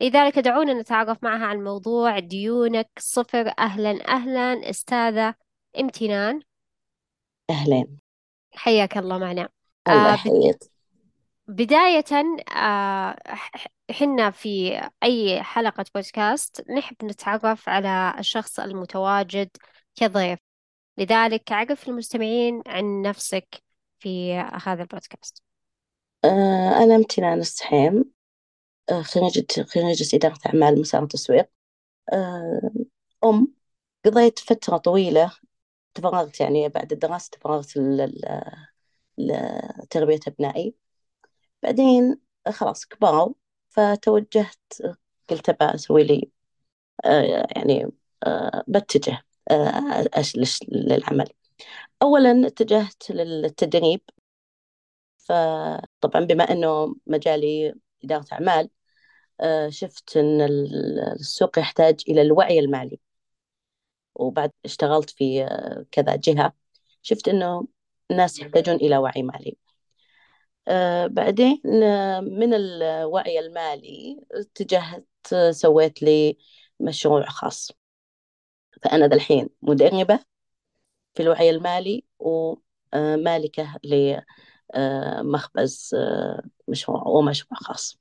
لذلك دعونا نتعرف معها عن موضوع ديونك صفر أهلا أهلا. أستاذة إمتنان. أهلين حياك الله معنا. الله آه يحييك. بداية آه حنا في أي حلقة بودكاست نحب نتعرف على الشخص المتواجد كضيف. لذلك عرف المستمعين عن نفسك في هذا البودكاست. آه أنا إمتنان السحيم. خريجة خريجة إدارة أعمال مسار تسويق آه أم قضيت فترة طويلة تفرغت يعني بعد الدراسة تفرغت لتربية أبنائي. بعدين خلاص كبروا فتوجهت قلت أبى أسوي لي آه يعني آه بتجه آه للعمل. أولا اتجهت للتدريب. فطبعا بما أنه مجالي إدارة أعمال آه، شفت أن ال- السوق يحتاج إلى الوعي المالي. وبعد اشتغلت في آه، كذا جهة شفت أنه الناس يحتاجون إلى وعي مالي. آه، بعدين من الوعي المالي اتجهت سويت لي مشروع خاص. فأنا الحين مدربة في الوعي المالي ومالكة لمخبز مشروع ومشروع خاص.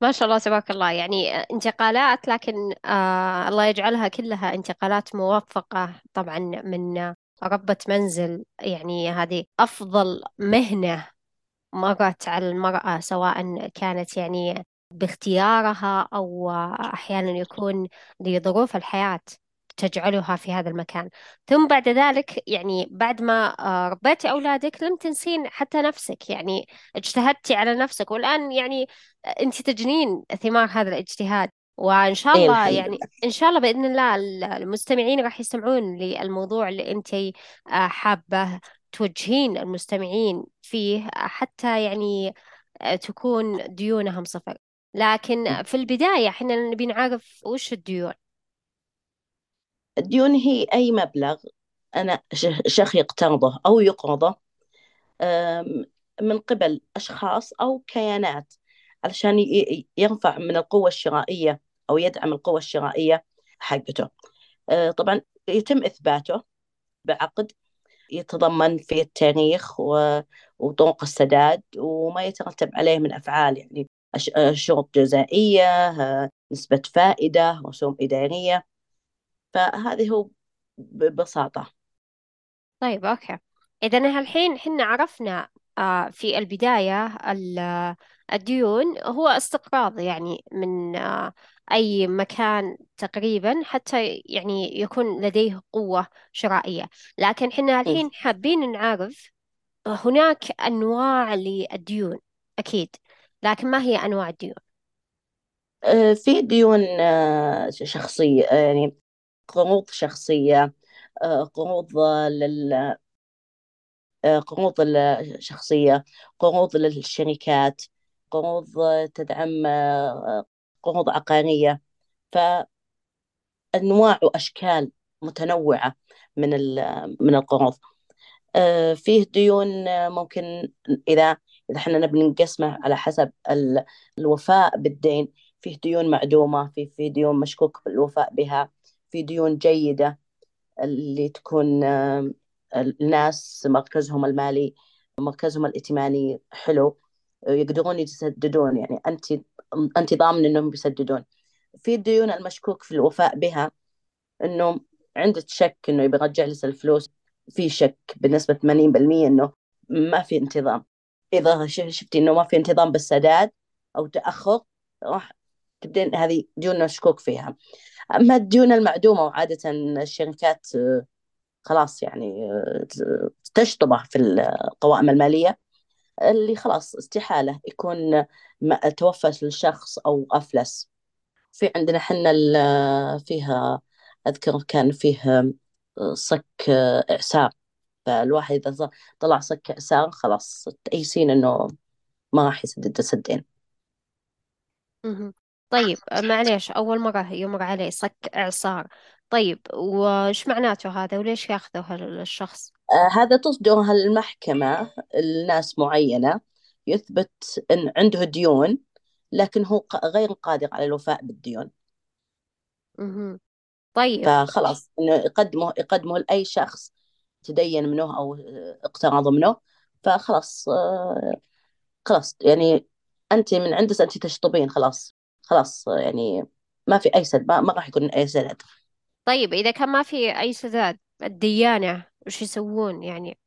ما شاء الله تبارك الله. يعني انتقالات لكن آه الله يجعلها كلها انتقالات موفقة طبعا من ربة منزل. يعني هذه أفضل مهنة مرت على المرأة سواء كانت يعني باختيارها أو أحيانا يكون لظروف الحياة. تجعلها في هذا المكان. ثم بعد ذلك يعني بعد ما آه، ربيتي أولادك لم تنسين حتى نفسك يعني اجتهدتي على نفسك. والآن يعني أنت تجنين ثمار هذا الاجتهاد. وإن شاء إيه الله يعني إن شاء الله بإذن الله المستمعين راح يستمعون للموضوع اللي أنت آه، حابة توجهين المستمعين فيه حتى يعني آه، تكون ديونهم صفر. لكن في البداية إحنا نبي نعرف وش الديون. الديون هي أي مبلغ أنا شخص يقترضه أو يقرضه من قبل أشخاص أو كيانات علشان يرفع من القوة الشرائية أو يدعم القوة الشرائية حقته. آه، طبعا يتم إثباته بعقد يتضمن في التاريخ وطرق السداد وما يترتب عليه من أفعال يعني آه، شروط جزائية آه، نسبة فائدة رسوم إدارية. فهذه هو ببساطة. طيب أوكي. إذا الحين حنا عرفنا آه، في البداية ال- الديون هو استقراض يعني من آه، أي مكان تقريبا حتى يعني يكون لديه قوة شرائية. لكن حنا الحين حابين نعرف هناك أنواع للديون أكيد. لكن ما هي أنواع الديون؟ آه، في ديون شخصية يعني قروض شخصية آه، قروض لل آه، قروض الشخصية قروض للشركات قروض تدعم آه، قروض عقارية. فأنواع وأشكال متنوعة من من القروض آه، فيه ديون آه، ممكن إذا إذا إحنا نبي نقسمه على حسب ال- الوفاء بالدين فيه ديون معدومة في في ديون مشكوك بالوفاء بها. في ديون جيدة اللي تكون آه، الناس مركزهم المالي مركزهم الائتماني حلو يقدرون يسددون يعني أنت أنت ضامن إنهم بيسددون. في الديون المشكوك في الوفاء بها إنه عندك شك إنه يبي يرجع لك الفلوس في شك بنسبة 80% إنه ما في انتظام. إذا شفتي إنه ما في انتظام بالسداد أو تأخر راح تبدين هذه ديون مشكوك فيها. أما الديون المعدومة وعادة الشركات آه، خلاص يعني آه، تشطبه في القوائم المالية اللي خلاص استحالة يكون توفى الشخص أو أفلس. في عندنا حنا ال- فيها أذكر كان فيه صك إعسار. فالواحد إذا طلع صك إعسار خلاص تأيسين إنه ما راح يسدد مهم. طيب آه، معليش أول مرة يمر علي صك إعصار. طيب وش معناته هذا؟ وليش ياخذه الشخص؟ آه هذا تصدرها المحكمة لناس معينة يثبت إن عنده ديون لكن هو غير قادر على الوفاء بالديون. مهم. طيب. فخلاص إنه يقدمه يقدمه لأي شخص تدين منه أو اقترض منه. فخلاص آه، خلاص يعني أنت من عندس أنت تشطبين خلاص. خلاص يعني ما في أي سد ما, ما راح يكون أي سدد طيب إذا كان ما في أي سداد الديانة وش يسوون؟ يعني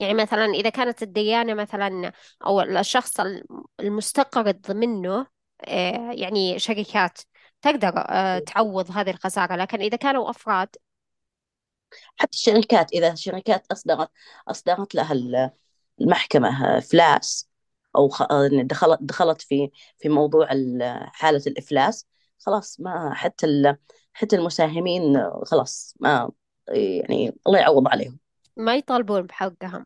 يعني مثلا إذا كانت الديانة مثلا أو الشخص الم- المستقرض منه آه، يعني شركات تقدر آه، تعوض هذه الخسارة. لكن إذا كانوا أفراد حتى الشركات إذا الشركات أصدرت أصدرت لها ال- المحكمة آه، خ- آه، دخلت دخلت في في موضوع ال- حالة الإفلاس خلاص ما حتى ال- حتى المساهمين خلاص ما يعني الله يعوض عليهم. ما يطالبون بحقهم.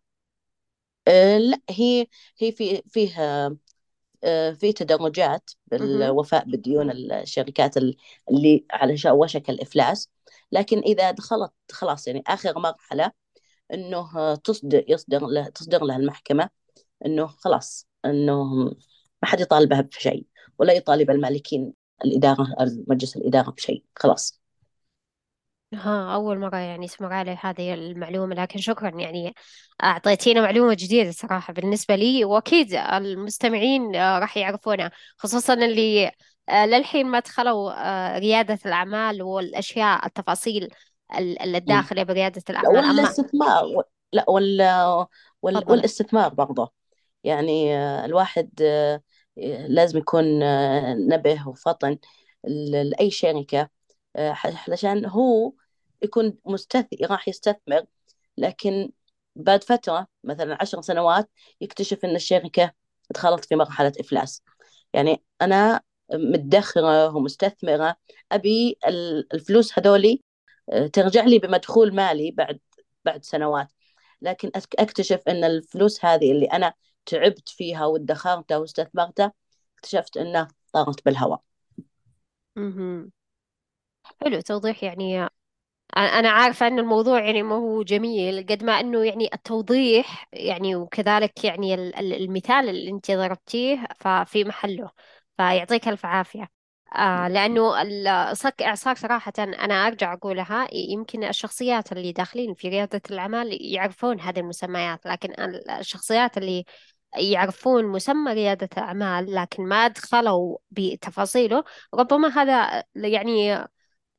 آه، لا هي هي في فيها آه، في تدرجات. بالوفاء بديون الشركات ال- اللي على وشك الإفلاس. لكن إذا دخلت خلاص يعني آخر مرحلة إنه آه، تصدر يصدر له تصدر لها المحكمة إنه خلاص إنه ما حد يطالبها بشيء ولا يطالب المالكين الإدارة مجلس الإدارة بشيء خلاص. ها أول مرة يعني أسمع علي هذه المعلومة لكن شكرا يعني أعطيتينا معلومة جديدة صراحة بالنسبة لي وأكيد المستمعين راح يعرفونها خصوصا اللي آه، للحين ما دخلوا آه، ريادة الأعمال والأشياء التفاصيل. الداخلة بريادة الأعمال أما والاستثمار لا وال وال والاستثمار برضه. يعني آه، الواحد آه، لازم يكون آه، نبه وفطن لأي شركة علشان هو يكون مستثمر راح يستثمر لكن بعد فترة مثلا عشر سنوات يكتشف إن الشركة دخلت في مرحلة إفلاس. يعني أنا مدخرة ومستثمرة أبي ال- الفلوس هذولي ترجع لي بمدخول مالي بعد بعد سنوات. لكن أكتشف إن الفلوس هذه اللي أنا تعبت فيها وادخرتها واستثمرتها اكتشفت إنها طارت بالهواء مهم. حلو توضيح يعني أنا عارفة أن الموضوع يعني ما هو جميل قد ما أنه يعني التوضيح يعني وكذلك يعني ال- ال- المثال اللي أنت ضربتيه ففي محله فيعطيك ألف عافية آه لأنه صك إعصار صراحة أنا أرجع أقولها يمكن الشخصيات اللي داخلين في ريادة الأعمال يعرفون هذه المسميات لكن ال- الشخصيات اللي يعرفون مسمى ريادة أعمال لكن ما دخلوا بتفاصيله. ربما هذا يعني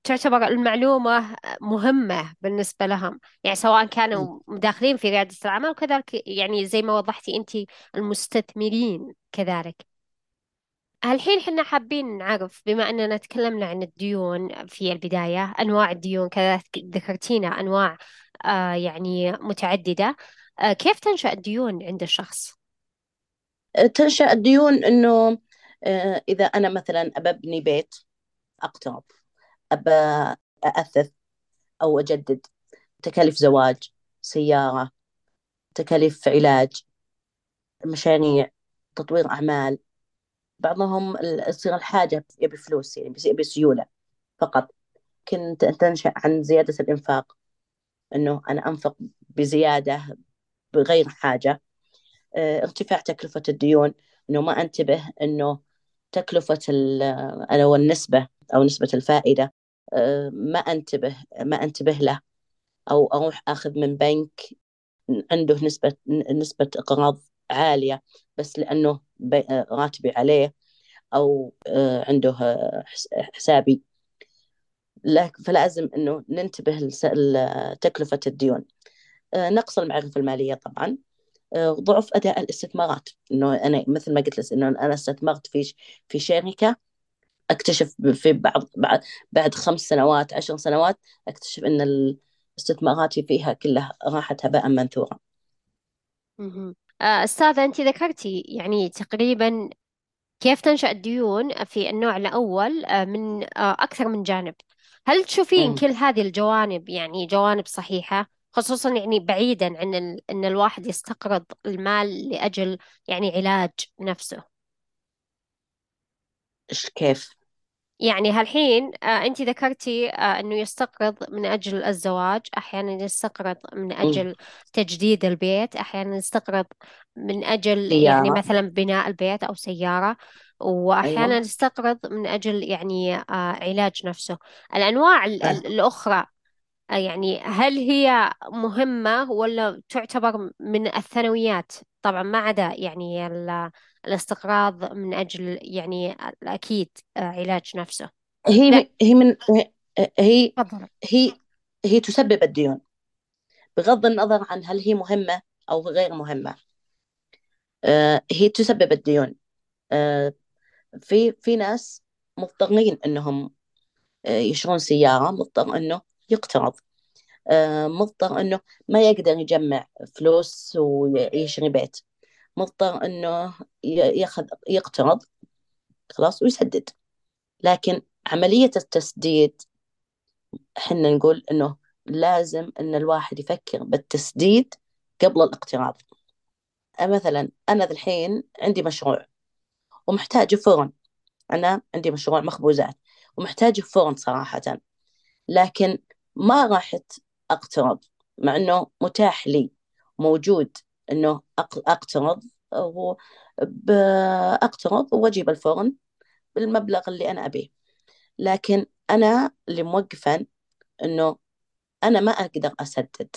تعتبر المعلومة مهمة بالنسبة لهم. يعني سواء كانوا داخلين في ريادة الأعمال وكذلك يعني زي ما وضحتي أنت المستثمرين كذلك. الحين حنا حابين نعرف بما أننا تكلمنا عن الديون في البداية أنواع الديون كذلك ذكرتينا أنواع آه يعني متعددة آه كيف تنشأ الديون عند الشخص؟ تنشأ الديون إنه آه، إذا أنا مثلا أبني بيت أقترض أبى أأثث أو أجدد تكاليف زواج سيارة تكاليف علاج مشاريع تطوير أعمال بعضهم تصير الحاجة يبي فلوس يعني يبي سيولة فقط. كنت تنشأ عن زيادة الإنفاق إنه أنا أنفق بزيادة بغير حاجة. آه، ارتفاع تكلفة الديون إنه ما أنتبه إنه تكلفة ال- أو النسبة أو نسبة الفائدة آه، ما أنتبه ما أنتبه له. أو أروح أخذ من بنك عنده نسبة نسبة إقراض عالية بس لأنه بي- راتبي عليه أو آه، عنده آه، حس- حسابي. فلازم إنه ننتبه لتكلفة الديون. آه، نقص المعرفة المالية طبعا. آه، ضعف أداء الاستثمارات إنه أنا مثل ما قلت لك إنه أنا استثمرت في في شركة أكتشف في بعض بعد بعد خمس سنوات عشر سنوات أكتشف إن استثماراتي فيها كلها راحت هباء منثورا. آه، أستاذة أنت ذكرتي يعني تقريبا كيف تنشأ الديون في النوع الأول آه، من آه، أكثر من جانب هل تشوفين. كل هذه الجوانب يعني جوانب صحيحة خصوصا يعني بعيدا عن ال... أن الواحد يستقرض المال لأجل يعني علاج نفسه. إيش كيف؟ يعني هالحين آه أنت ذكرتي آه أنه يستقرض من أجل الزواج أحيانا يستقرض من مم. أجل تجديد البيت أحيانا يستقرض من أجل يعني سيارة. مثلا بناء البيت أو سيارة وأحيانا أيوة. يستقرض من أجل يعني آه علاج نفسه. الأنواع ال- آه. ال- الأخرى آه يعني هل هي مهمة ولا تعتبر من الثانويات؟ طبعا ما عدا يعني ال- الاستقراض من أجل يعني أكيد آه علاج نفسه. هي لا. هي من هي تفضل. هي هي تسبب الديون بغض النظر عن هل هي مهمة أو غير مهمة. آه، هي تسبب الديون. آه، في في ناس مضطرين إنهم آه، يشرون سيارة مضطر إنه يقترض. آه، مضطر إنه ما يقدر يجمع فلوس ويشتري بيت. مضطر إنه ياخذ يقترض خلاص ويسدد. لكن عملية التسديد إحنا نقول إنه لازم إن الواحد يفكر بالتسديد قبل الاقتراض. آه، مثلا أنا الحين عندي مشروع ومحتاج فرن. أنا عندي مشروع مخبوزات ومحتاج فرن صراحة. لكن ما رحت أقترض مع أنه متاح لي. موجود أنه أق- أقترض وأقترض وأجيب الفرن بالمبلغ اللي أنا أبيه. لكن أنا اللي موقفا أنه أنا ما أقدر أسدد.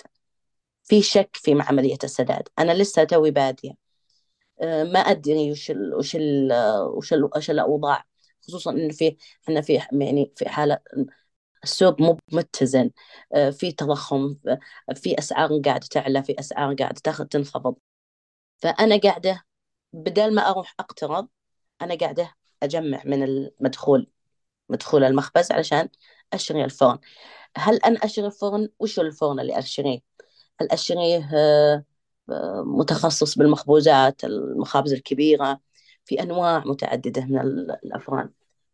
في شك في عملية السداد. أنا لسه توي بادية. أه، ما أدري وش ال وش ال وش ال وش الأوضاع. خصوصا إنه في إحنا في يعني في حالة السوق مو متزن. أه، في تضخم في أسعار قاعدة تعلى في أسعار قاعدة تاخذ تنخفض. فأنا قاعدة بدل ما أروح أقترض أنا قاعدة أجمع من المدخول مدخول المخبز علشان أشتري الفرن. هل أنا أشتري فرن وش الفرن اللي أشتريه؟ هل أشتريه أه، أه، متخصص بالمخبوزات المخابز الكبيرة؟ في أنواع متعددة من ال- الأفران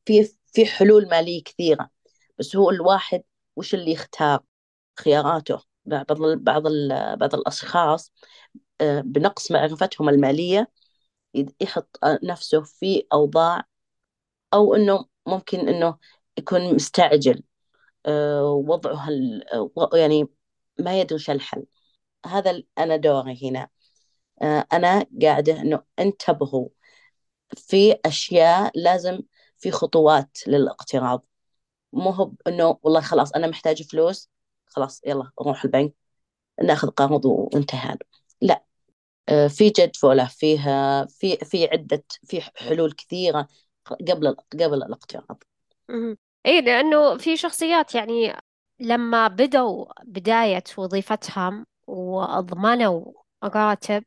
في في حلول مالية كثيرة. بس هو الواحد وش اللي يختار خياراته. بعض ال بعض ال بعض الأشخاص أه، بنقص معرفتهم المالية يحط نفسه في أوضاع أو إنه ممكن إنه يكون مستعجل أه، وضعه يعني ما يدري وش الحل. هذا أنا دوري هنا. آه، أنا قاعدة إنه انتبهوا في أشياء لازم في خطوات للاقتراض. مو هو إنه والله خلاص أنا محتاج فلوس خلاص يلا نروح البنك ناخذ قرض وانتهى لا آه، في جدولة فيها في في عدة في حلول كثيرة قبل قبل الاقتراض. إيه لأنه في شخصيات يعني لما بدوا بداية وظيفتهم وأضمنوا راتب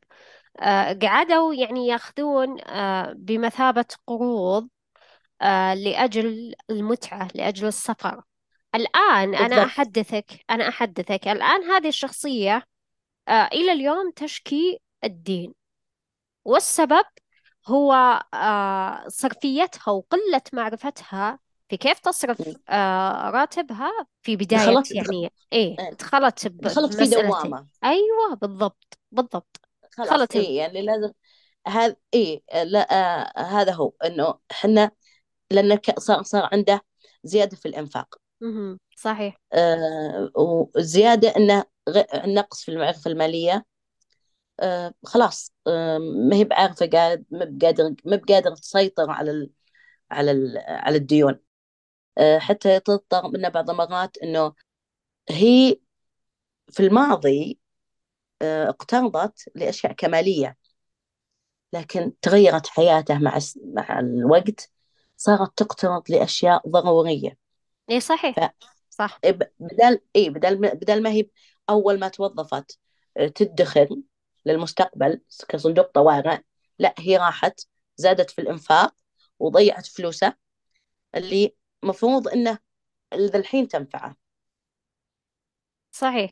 آه قعدوا يعني ياخذون آه بمثابة قروض لأجل المتعة لأجل السفر. الآن أنا بالضبط. أحدثك أنا أحدثك. الآن هذه الشخصية آه إلى اليوم تشكي الدين. والسبب هو آه، صرفيتها وقلة معرفتها في كيف تصرف آه، راتبها في بداية دخلت يعني إيه آه، دخلت دخلت في دوامة. أيوة بالضبط بالضبط. خلاص إيه يعني لازم هذا إيه لا آه هذا هو إنه إحنا لأن ك- صار صار عنده زيادة في الإنفاق. صحيح. آه وزيادة إنه غ- نقص في المعرفة المالية. آه خلاص آه ما هي بعارفة قاعد ما بقادر ما بقادر تسيطر على ال على ال على الديون. آه حتى تضطر منها بعض المرات إنه هي في الماضي اقترضت لأشياء كمالية لكن تغيرت حياته مع مع الوقت. صارت تقترض لأشياء ضرورية. إيه صحيح. صح. إيه، بدل اي بدل ما بدل ما هي أول ما توظفت آه، تدخر للمستقبل كصندوق طوارئ لا هي راحت زادت في الإنفاق وضيعت فلوسها اللي مفروض إنه اللي الحين تنفعه. صحيح.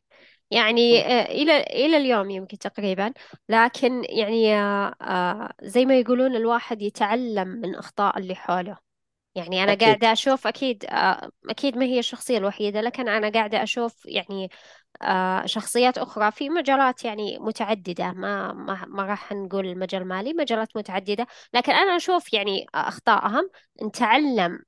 يعني آه، إلى إلى اليوم يمكن تقريبا. لكن يعني آه، آه، زي ما يقولون الواحد يتعلم من أخطاء اللي حوله. يعني أنا أكيد. قاعدة أشوف أكيد أكيد ما هي الشخصية الوحيدة لكن أنا قاعدة أشوف يعني شخصيات أخرى في مجالات يعني متعددة. ما ما ما راح نقول المجال المالي مجالات متعددة. لكن أنا أشوف يعني أخطائهم نتعلم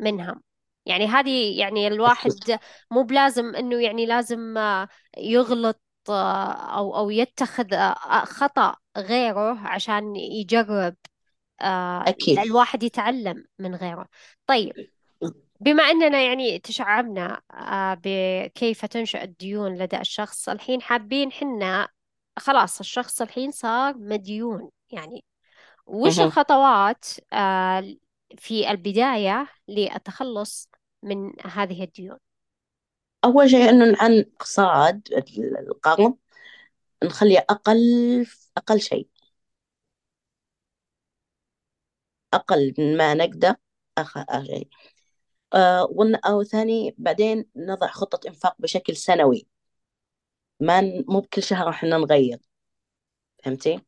منهم. يعني هذه يعني الواحد مو بلازم إنه يعني لازم آه، يغلط آه، أو أو يتخذ آه، خطأ غيره عشان يجرب أكيد. الواحد يتعلم من غيره. طيب بما أننا يعني تشعبنا بكيف تنشأ الديون لدى الشخص الحين حابين حنا خلاص الشخص الحين صار مديون يعني. وش. الخطوات في البداية للتخلص من هذه الديون؟ أول شيء إنه عن اقتصاد القرض نخليه أقل أقل شيء. أقل من ما نقدر أخ شيء. آه أو ثاني بعدين نضع خطة إنفاق بشكل سنوي. ما مو بكل شهر إحنا نغير. فهمتي؟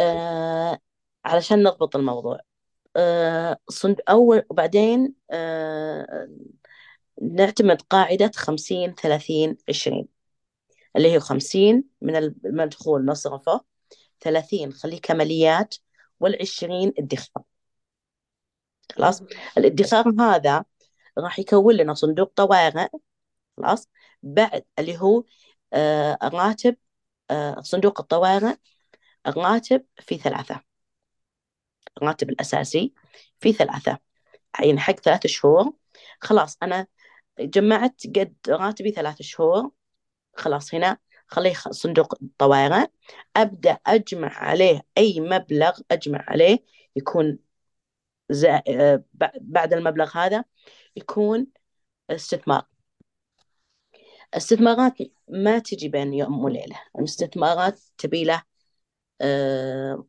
آه علشان نضبط الموضوع. أول وبعدين آه نعتمد قاعدة خمسين ثلاثين عشرين اللي هي خمسين من المدخول نصرفه ثلاثين خليه كماليات والعشرين ادخار خلاص. الادخار هذا راح يكون لنا صندوق طوارئ خلاص؟ بعد اللي هو آه راتب آه صندوق الطوارئ الراتب في ثلاثة. الراتب الأساسي في ثلاثة يعني حق ثلاثة شهور خلاص أنا جمعت قد راتبي ثلاثة شهور خلاص هنا خليه صندوق طوارئ أبدأ أجمع عليه أي مبلغ أجمع عليه يكون. آه، بعد المبلغ هذا يكون استثمار الاستثمارات ما تجي بين يوم وليلة الاستثمارات تبي له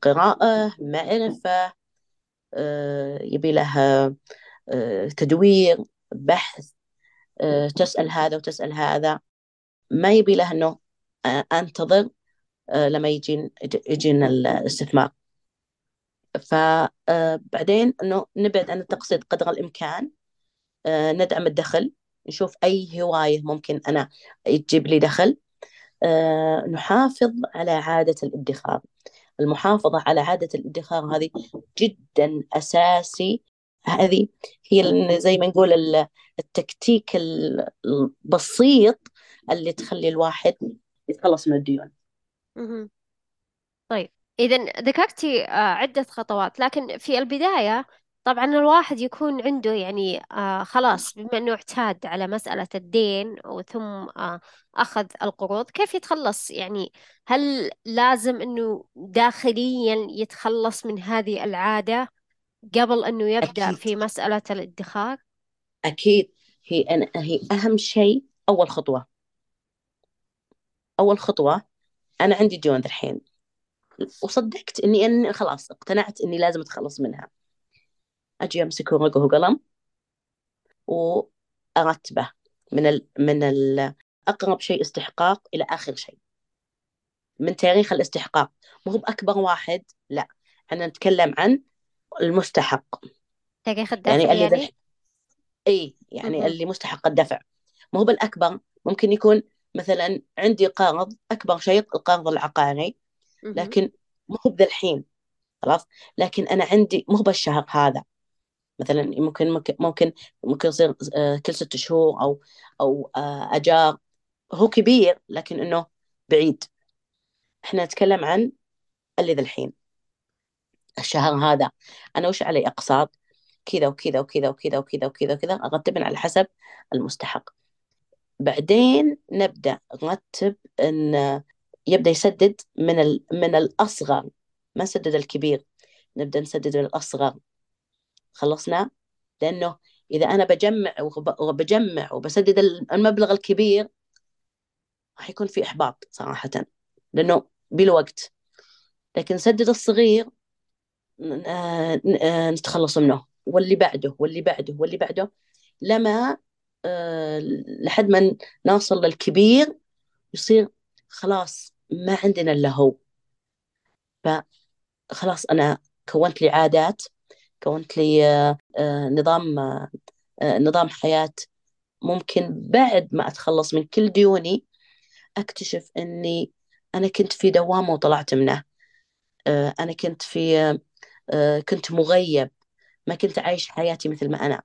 قراءة معرفة آه، يبي لها آه، تدوير بحث تسأل هذا وتسأل هذا. ما يبي له أنه أنتظر لما يجين يجينا الاستثمار. فبعدين أنه نبعد عن التقسيط قدر الإمكان. ندعم الدخل. نشوف أي هواية ممكن أنا تجيب لي دخل. نحافظ على عادة الادخار. المحافظة على عادة الادخار هذه جدا أساسي. هذه هي زي ما نقول التكتيك البسيط اللي تخلي الواحد يتخلص من الديون. طيب إذا ذكرتي آه، عدة خطوات لكن في البداية طبعا الواحد يكون عنده يعني آه، خلاص بما أنه اعتاد على مسألة الدين وثم آه، أخذ القروض كيف يتخلص؟ يعني هل لازم أنه داخليا يتخلص من هذه العادة قبل أنه يبدأ أكيد. في مسألة الادخار؟ أكيد. هي أنا هي أهم شيء أول خطوة. أول خطوة أنا عندي ديون الحين. وصدقت إني أن خلاص اقتنعت إني لازم أتخلص منها. أجي أمسك ورقة وقلم وأرتبه من ال من ال أقرب شيء استحقاق إلى آخر شيء. من تاريخ الاستحقاق. مو بأكبر واحد لا. إحنا نتكلم عن المستحق. تاريخ الدفع يعني اللي يعني؟ إي يعني مهم. اللي مستحق الدفع. مو بالأكبر. ممكن يكون مثلا عندي قرض أكبر شيء القرض العقاري. لكن مو بذا الحين خلاص. لكن أنا عندي مو بالشهر هذا. مثلا ممكن ممكن ممكن يصير آه، كل ست شهور أو أو آه، أجار هو كبير لكن إنه بعيد. إحنا نتكلم عن اللي ذا الحين. الشهر هذا. أنا وش علي أقساط كذا وكذا وكذا وكذا وكذا وكذا وكذا. أرتبن على حسب المستحق. بعدين نبدأ نرتب أن يبدأ يسدد من. من الأصغر. ما نسدد الكبير. نبدأ نسدد من الأصغر. خلصنا؟ لأنه إذا أنا بجمع وبجمع وبسدد المبلغ الكبير راح يكون في إحباط صراحة لأنه بالوقت. لكن سدد الصغير نتخلص منه. واللي بعده واللي بعده واللي بعده لما لحد ما نوصل للكبير يصير خلاص ما عندنا إلا هو. فخلاص أنا كونت لي عادات كونت لي آه، آه، نظام آه، نظام حياة ممكن بعد ما أتخلص من كل ديوني أكتشف أني أنا كنت في دوامة وطلعت منه أنا كنت في كنت مغيب ما كنت عايش حياتي مثل ما أنا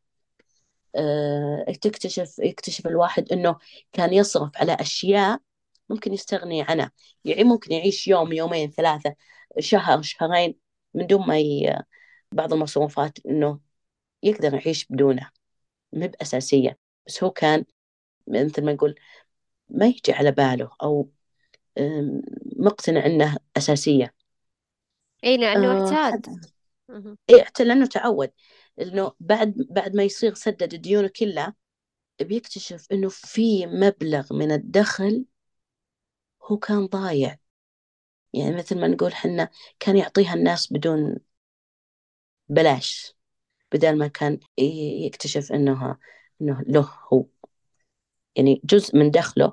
تكتشف يكتشف الواحد أنه كان يصرف على أشياء ممكن يستغني عنها يعني ممكن يعيش يوم يومين ثلاثة شهر شهرين من دون ما. بعض المصروفات إنه يقدر يعيش بدونه ما بأساسية. بس هو كان مثل ما نقول ما يجي على باله أو مقتنع إنه أساسية. إي لأنه آه اعتاد. إيه لأنه تعود إنه بعد بعد ما يصير سدد ديونه كلها بيكتشف إنه في مبلغ من الدخل هو كان ضايع. يعني مثل ما نقول حنا كان يعطيها الناس بدون بلاش. بدل ما كان يكتشف انه إنه له هو. يعني جزء من دخله.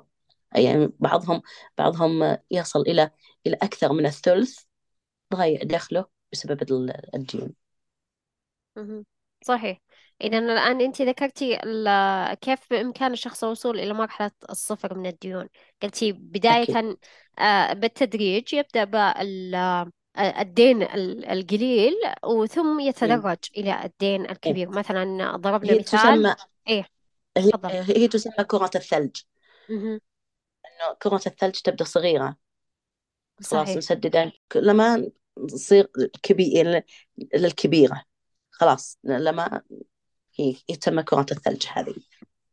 يعني بعضهم بعضهم يصل إلى إلى أكثر من الثلث ضايع دخله بسبب الديون صحيح. إذا الآن أنت ذكرتي كيف بإمكان الشخص الوصول إلى مرحلة الصفر من الديون. قلتي بداية أكيد. آه، بالتدريج يبدأ بالدين القليل وثم يتدرج إلى الدين الكبير. إيه. مثلا ضربنا هي مثال. تسمى إيه هي, تفضل. هي تسمى كرة الثلج. مهم. إنه كرة الثلج تبدأ صغيرة. خلاص صحيح. مسددة لما تصير كبير للكبيرة. خلاص. لما هي يتم كرة الثلج هذه.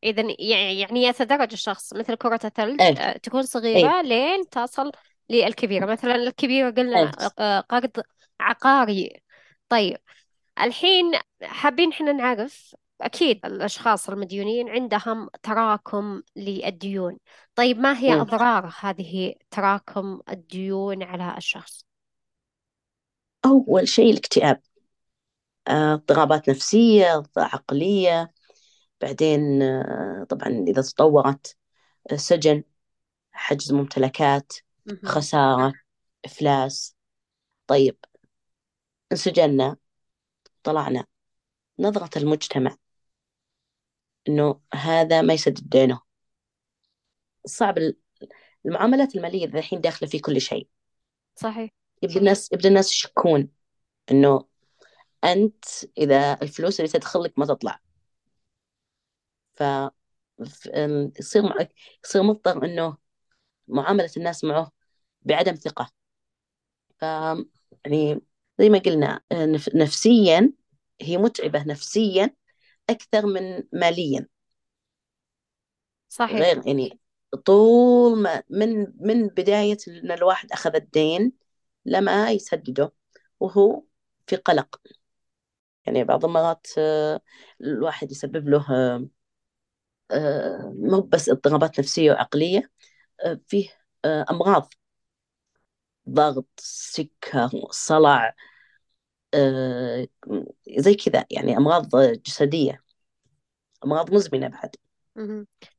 إذا يعني يتدرج الشخص. مثل كرة الثلج إيه. آه، تكون إيه. صغيرة لين تصل للكبيرة مثلا الكبيرة قلنا إيه آه، قرض عقاري طيب الحين حابين إحنا نعرف أكيد الأشخاص المديونين عندهم تراكم للديون طيب ما هي مم. أضرار هذه تراكم الديون على الشخص؟ أول شيء الاكتئاب آه، اضطرابات نفسية عقلية بعدين آه، طبعا إذا تطورت سجن حجز ممتلكات. خسارة إفلاس. طيب انسجننا طلعنا. نظرة المجتمع إنه هذا ما يسدد دينه صعب المعاملات المالية الحين داخلة في كل شيء. صحيح. يبدأ الناس يبدأ الناس يشكون إنه أنت إذا الفلوس اللي تدخل لك ما تطلع. ف يصير معك يصير مضطر إنه معاملة الناس معه بعدم ثقة. ف يعني زي ما قلنا نفسيا هي متعبة نفسيا أكثر من ماليا. صحيح. غير يعني طول ما من من بداية إن الواحد أخذ الدين لما يسدده وهو في قلق. يعني بعض المرات آه، الواحد يسبب له آه، آه، مو بس اضطرابات نفسية وعقلية فيه أمراض ضغط سكر صلع زي كذا يعني أمراض جسدية أمراض مزمنة بعد.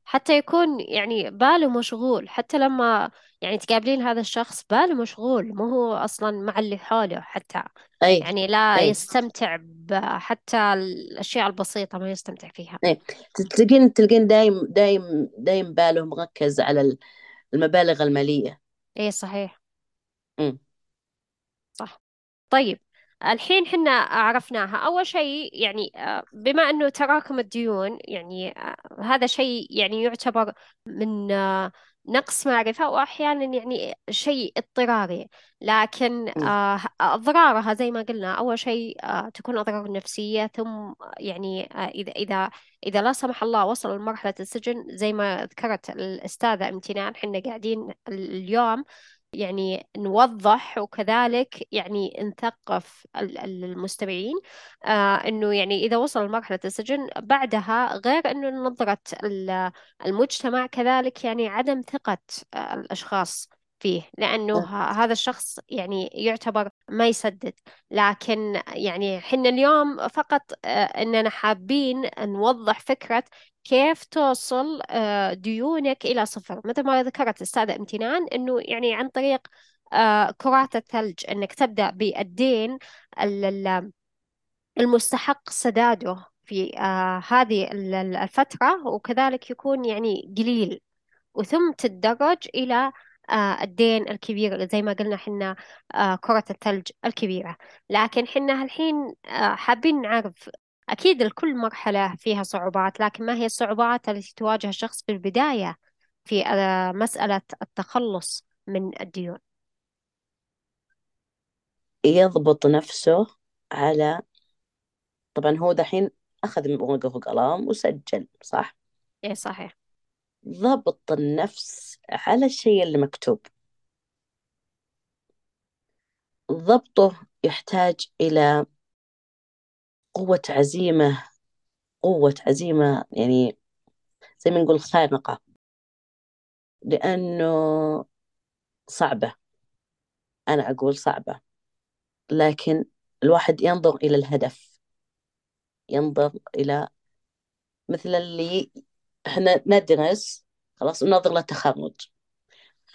حتى يكون يعني باله مشغول حتى لما يعني تقابلين هذا الشخص باله مشغول مو هو أصلا مع اللي حوله حتى. أي يعني لا أي. يستمتع حتى الأشياء البسيطة ما يستمتع فيها. أي. تلقين تلقين دايم دايم دايم باله مركز على المبالغ المالية. إيه صحيح. م. صح. طيب الحين حنا عرفناها. أول شيء يعني بما أنه تراكم الديون يعني آه، هذا شيء يعني يعتبر من آه، نقص معرفة وأحيانا يعني شيء اضطراري لكن. آه، أضرارها زي ما قلنا أول شيء آه، تكون أضرار نفسية ثم يعني آه، إذا إذا إذا لا سمح الله وصل لمرحلة السجن زي ما ذكرت الأستاذة أمتنان حنا قاعدين اليوم يعني نوضح وكذلك يعني نثقف المستمعين. آه إنه يعني إذا وصل لمرحلة السجن بعدها غير إنه نظرة المجتمع كذلك يعني عدم ثقة آه، الأشخاص فيه لأنه ه- هذا الشخص يعني يعتبر ما يسدد. لكن يعني حنا اليوم فقط آه، إننا حابين نوضح فكرة كيف توصل آه، ديونك إلى صفر؟ مثل ما ذكرت الأستاذة امتنان إنه يعني عن طريق آه، كرات الثلج إنك تبدأ بالدين ال- ال- المستحق سداده في آه، هذه ال- ال- الفترة وكذلك يكون يعني قليل. وثم تتدرج إلى الدين الكبير زي ما قلنا حنا كرة الثلج الكبيرة. لكن حنا الحين حابين نعرف أكيد لكل مرحلة فيها صعوبات لكن ما هي الصعوبات التي تواجه الشخص في البداية في آه، مسألة التخلص من الديون؟ يضبط نفسه على طبعا هو دحين أخذ ورقة وقلم وسجل صح؟ إيه صحيح. ضبط النفس على الشيء اللي مكتوب. ضبطه يحتاج إلى قوة عزيمة قوة عزيمة يعني زي ما نقول خارقة لأنه صعبة. أنا أقول صعبة لكن الواحد ينظر إلى الهدف ينظر إلى مثل اللي إحنا ندرس خلاص وننظر للتخرج.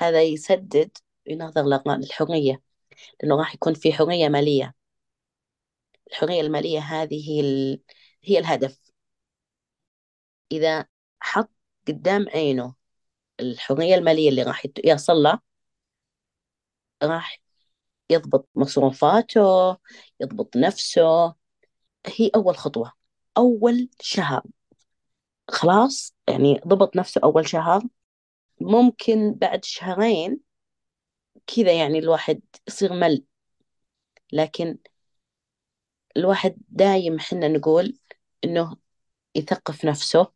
هذا يسدد ينظر للحرية لأنه راح يكون في حرية مالية. الحرية المالية هذه هي ال... هي الهدف. إذا حط قدام عينه الحرية المالية اللي راح يصل لها راح يضبط مصروفاته يضبط نفسه. هي أول خطوة أول شهر. خلاص؟ يعني ضبط نفسه أول شهر. ممكن بعد شهرين كذا يعني الواحد يصير مل. لكن الواحد دايم حنا نقول إنه يثقف نفسه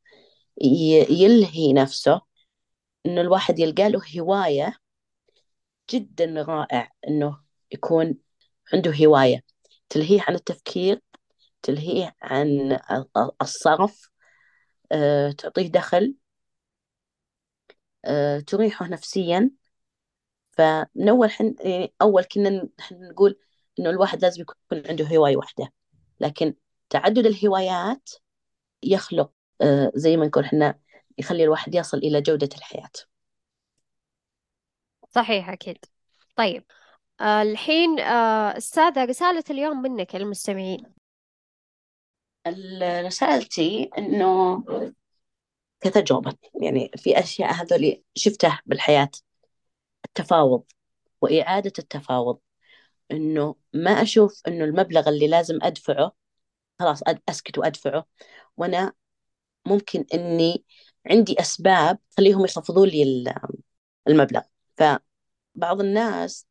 يلهي نفسه إنه الواحد يلقى له هواية جدا رائع إنه يكون عنده هواية. تلهيه عن التفكير تلهيه عن الصرف أه، تعطيه دخل أه، تريحه نفسيا. فمن أول حن يعني أول كنا نقول إنه الواحد لازم يكون عنده هواية واحدة. لكن تعدد الهوايات يخلق أه، زي ما نقول إحنا يخلي الواحد يصل إلى جودة الحياة. صحيح أكيد. طيب آه، الحين آه، أستاذة رسالة اليوم منك للمستمعين. ال- رسالتي إنه كتجربة. يعني في أشياء هذول شفتها بالحياة. التفاوض وإعادة التفاوض. إنه ما أشوف إنه المبلغ اللي لازم أدفعه خلاص أسكت وأدفعه. وأنا ممكن إني عندي أسباب تخليهم يخفضوا لي ال- المبلغ. فبعض الناس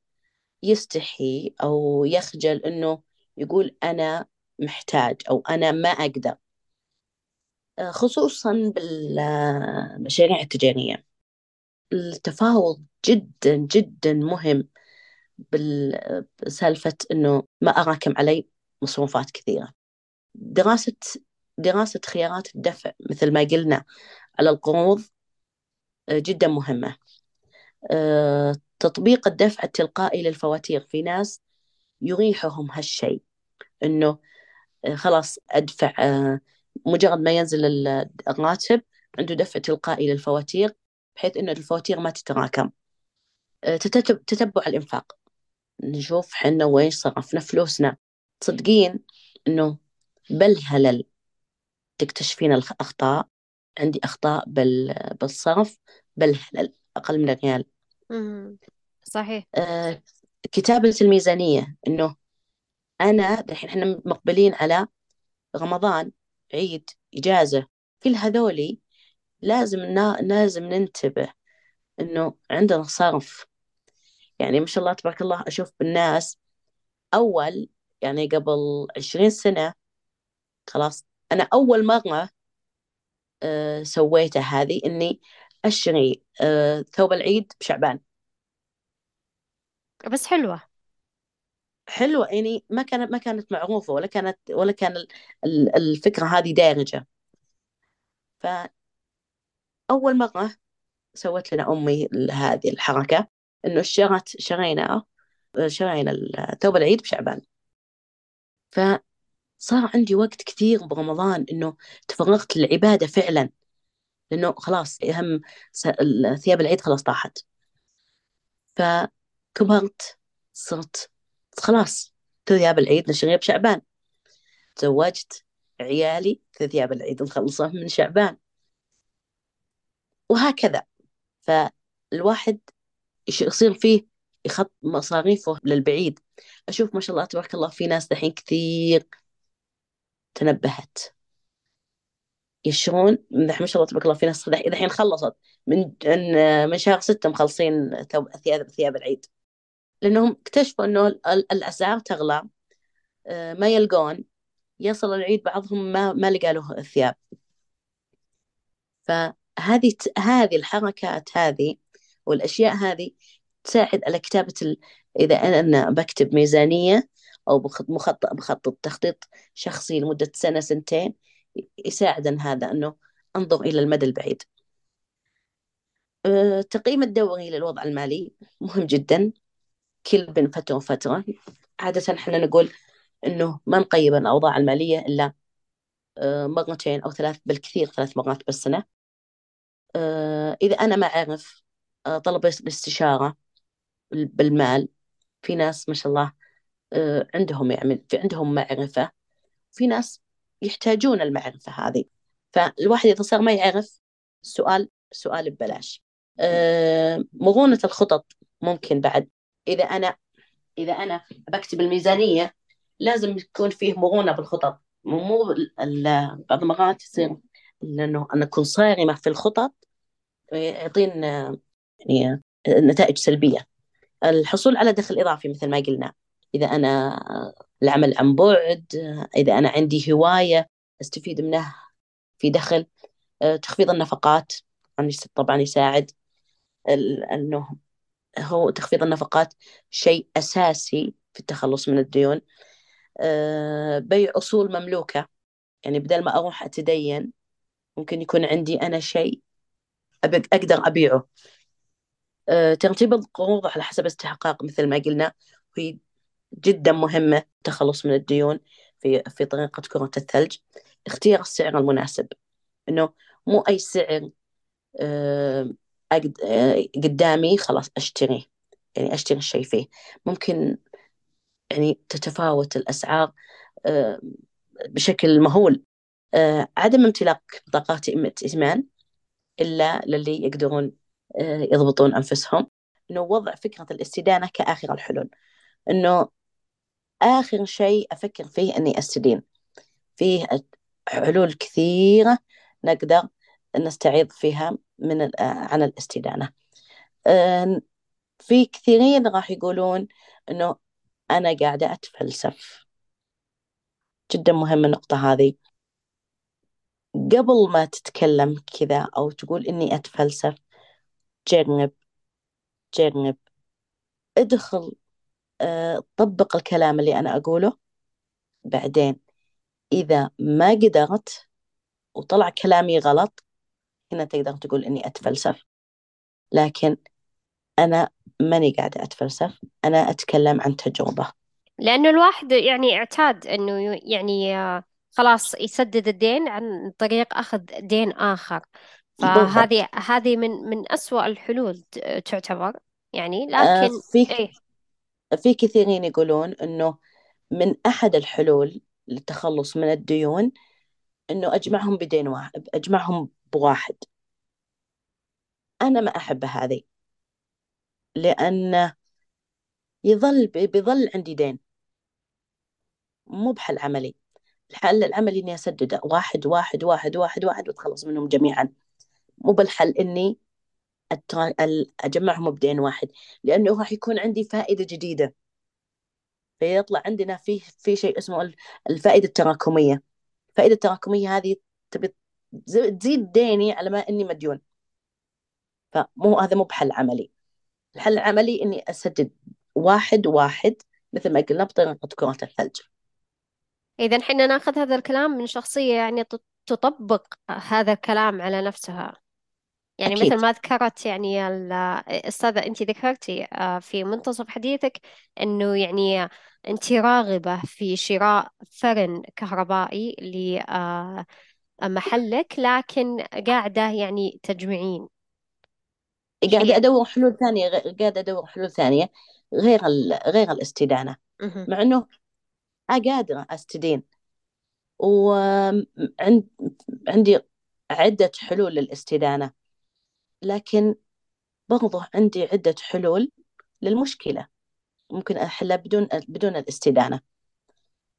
يستحي أو يخجل إنه يقول أنا محتاج أو أنا ما أقدر. آه، خصوصا بالمشاريع التجارية. التفاوض جدا جدا مهم. بسالفة إنه ما أراكم علي مصروفات كثيرة. دراسة دراسة خيارات الدفع مثل ما قلنا على القروض آه، جدا مهمة. آه، تطبيق الدفع التلقائي للفواتير في ناس يريحهم هالشيء إنه آه، خلاص أدفع آه، مجرد ما ينزل ال- الراتب عنده دفع تلقائي للفواتير بحيث إنه الفواتير ما تتراكم. تتبع الإنفاق. نشوف حنا وين صرفنا فلوسنا. تصدقين إنه بالهلل تكتشفين الأخطاء عندي أخطاء بال... بالصرف بالهلل أقل من الريال. صحيح. آه كتابة الميزانية إنه أنا دحين إحنا مقبلين على رمضان عيد إجازة. كل هذولي لازم نا... لازم ننتبه إنه عندنا صرف. يعني ما شاء الله تبارك الله أشوف بالناس أول يعني قبل عشرين سنة خلاص أنا أول مرة أه سويتها هذه إني أشتري أه ثوب العيد بشعبان. بس حلوة. حلوة يعني ما كانت ما كانت معروفة ولا كانت ولا كان ال- ال- الفكرة هذه دارجة. فأول مرة سوت لنا أمي هذه الحركة. إنه اشترت شرينا شرينا ثوب العيد بشعبان. فصار عندي وقت كثير برمضان إنه تفرغت للعبادة فعلا. لأنه خلاص أهم ثياب العيد خلاص طاحت. فكبرت صرت خلاص ثياب العيد نشريها بشعبان. تزوجت عيالي ثياب العيد نخلصها من شعبان. وهكذا. فالواحد يصير فيه يخط مصاريفه للبعيد. أشوف ما شاء الله تبارك الله في ناس دحين كثير تنبهت. يشرون ما شاء الله تبارك الله في ناس دحين خلصت. من من شهر ستة مخلصين ثياب ثياب العيد. لأنهم اكتشفوا إنه الأسعار تغلى آه، ما يلقون. يصل العيد بعضهم ما ما لقى له الثياب فهذه هذه الحركات هذه والأشياء هذه تساعد على كتابة ال... إذا أنا بكتب ميزانية أو بخطط بخطط تخطيط شخصي لمدة سنة سنتين يساعدن هذا أنه أنظر إلى المدى البعيد. التقييم أه، الدوري للوضع المالي مهم جدا. كل بين فترة وفترة. عادة إحنا نقول إنه ما نقيم الأوضاع المالية إلا أه، مرتين أو ثلاث بالكثير ثلاث مرات بالسنة. أه، إذا أنا ما أعرف طلب الاستشارة بالمال. في ناس ما شاء الله عندهم يعني في عندهم معرفة. في ناس يحتاجون المعرفة هذه. فالواحد إذا صار ما يعرف السؤال سؤال ببلاش. أه مرونة الخطط ممكن بعد. إذا أنا إذا أنا بكتب الميزانية لازم يكون فيه مرونة بالخطط. مو بعض المرات يصير لأنه أنا أكون صارمة في الخطط يعطينا يعني نتائج سلبية. الحصول على دخل إضافي مثل ما قلنا. إذا أنا العمل عن بعد إذا أنا عندي هواية أستفيد منه في دخل تخفيض النفقات طبعا يساعد أنه هو تخفيض النفقات شيء أساسي في التخلص من الديون. بيع أصول مملوكة. يعني بدل ما أروح أتدين ممكن يكون عندي أنا شيء أقدر أبيعه. ترتيب القروض على حسب استحقاق مثل ما قلنا وهي جدا مهمة التخلص من الديون في في طريقة كرة الثلج. اختيار السعر المناسب إنه مو أي سعر آه، آه، قدامي خلاص أشتريه يعني أشتري الشيء فيه. ممكن يعني تتفاوت الأسعار آه، بشكل مهول. عدم امتلاك بطاقات ائتمان إلا للي يقدرون يضبطون أنفسهم إنه وضع فكرة الاستدانة كآخر الحلول. إنه آخر شيء أفكر فيه إني أستدين. فيه حلول كثيرة نقدر نستعيض فيها من عن الاستدانة. في كثيرين راح يقولون إنه أنا قاعدة أتفلسف. جدا مهم النقطة هذه. قبل ما تتكلم كذا أو تقول إني أتفلسف جرب جرب ادخل أه طبق الكلام اللي أنا أقوله. بعدين إذا ما قدرت وطلع كلامي غلط هنا تقدر تقول إني أتفلسف. لكن أنا ماني قاعدة أتفلسف أنا أتكلم عن تجربة. لأنه الواحد يعني اعتاد إنه يعني خلاص يسدد الدين عن طريق أخذ دين آخر. فهذه هذه من من أسوأ الحلول تعتبر. يعني آه لكن في إيه. في كثيرين يقولون إنه من أحد الحلول للتخلص من الديون إنه أجمعهم بدين واحد أجمعهم بواحد. أنا ما أحب هذه. لأن يظل بيظل عندي دين. مو بحل عملي. الحل العملي إني أسدد واحد واحد واحد واحد واحد وأتخلص منهم جميعا. مو بالحل إني أجمعهم بدين واحد لأنه راح يكون عندي فائدة جديدة. فيطلع عندنا في في شيء اسمه الفائدة التراكمية. الفائدة التراكمية هذه تبي تزيد ديني على ما إني مديون. فمو هذا مو بحل عملي. الحل العملي إني أسدد واحد واحد مثل ما قلنا بطريقة كرة الثلج. إذا حنا ناخذ هذا الكلام من شخصية يعني تطبق هذا الكلام على نفسها. يعني أكيد. مثل ما ذكرت يعني الأستاذة أنت ذكرتي آه، في منتصف حديثك أنه يعني أنت راغبة في شراء فرن كهربائي لمحلك لكن قاعدة يعني تجمعين. قاعدة أدور حلول ثانية قاعدة أدور حلول ثانية غير ال... غير الاستدانة. مع إنه قادرة أستدين. وعند عندي عدة حلول للاستدانة. لكن برضو عندي عدة حلول للمشكلة. ممكن أحلها بدون بدون الاستدانة.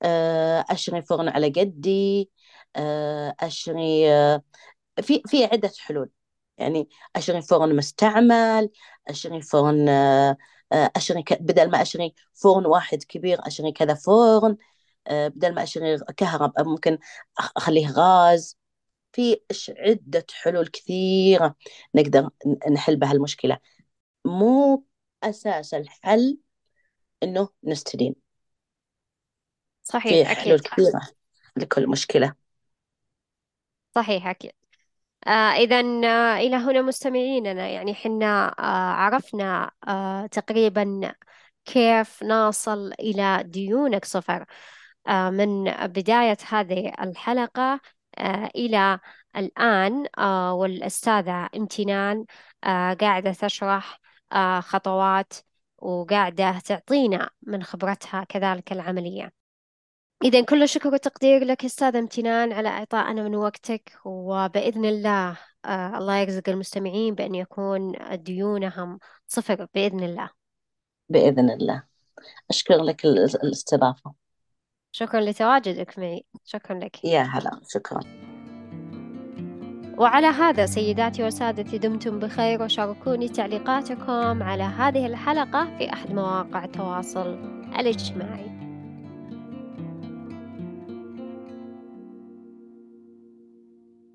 آه، أشري فرن على قدي آه، أشري آه، في في عدة حلول. يعني أشري فرن مستعمل أشري فرن أشري بدل ما أشري فرن واحد كبير أشري كذا فرن. بدل ما أشري كهرباء ممكن أخ- أخليه غاز. في عدة حلول كثيرة نقدر نحل بها المشكلة. مو أساس الحل إنه نستدين. في صحيح حلول أكيد كثيرة لكل مشكلة. صحيح أكيد. آه إذا آه إلى هنا مستمعيننا. يعني حنا آه عرفنا آه تقريبا كيف نصل إلى ديونك صفر آه من بداية هذه الحلقة. إلى الآن آه والأستاذة امتنان آه قاعدة تشرح آه خطوات وقاعدة تعطينا من خبرتها كذلك العملية. إذا كل شكر وتقدير لك أستاذ امتنان على إعطائنا من وقتك وبإذن الله آه الله يرزق المستمعين بأن يكون ديونهم صفر بإذن الله. بإذن الله. أشكر لك ال- الاستضافة. شكرا لتواجدك معي شكرا لك. يا هلا. شكرا. وعلى هذا سيداتي وسادتي دمتم بخير وشاركوني تعليقاتكم على هذه الحلقة في أحد مواقع التواصل الاجتماعي.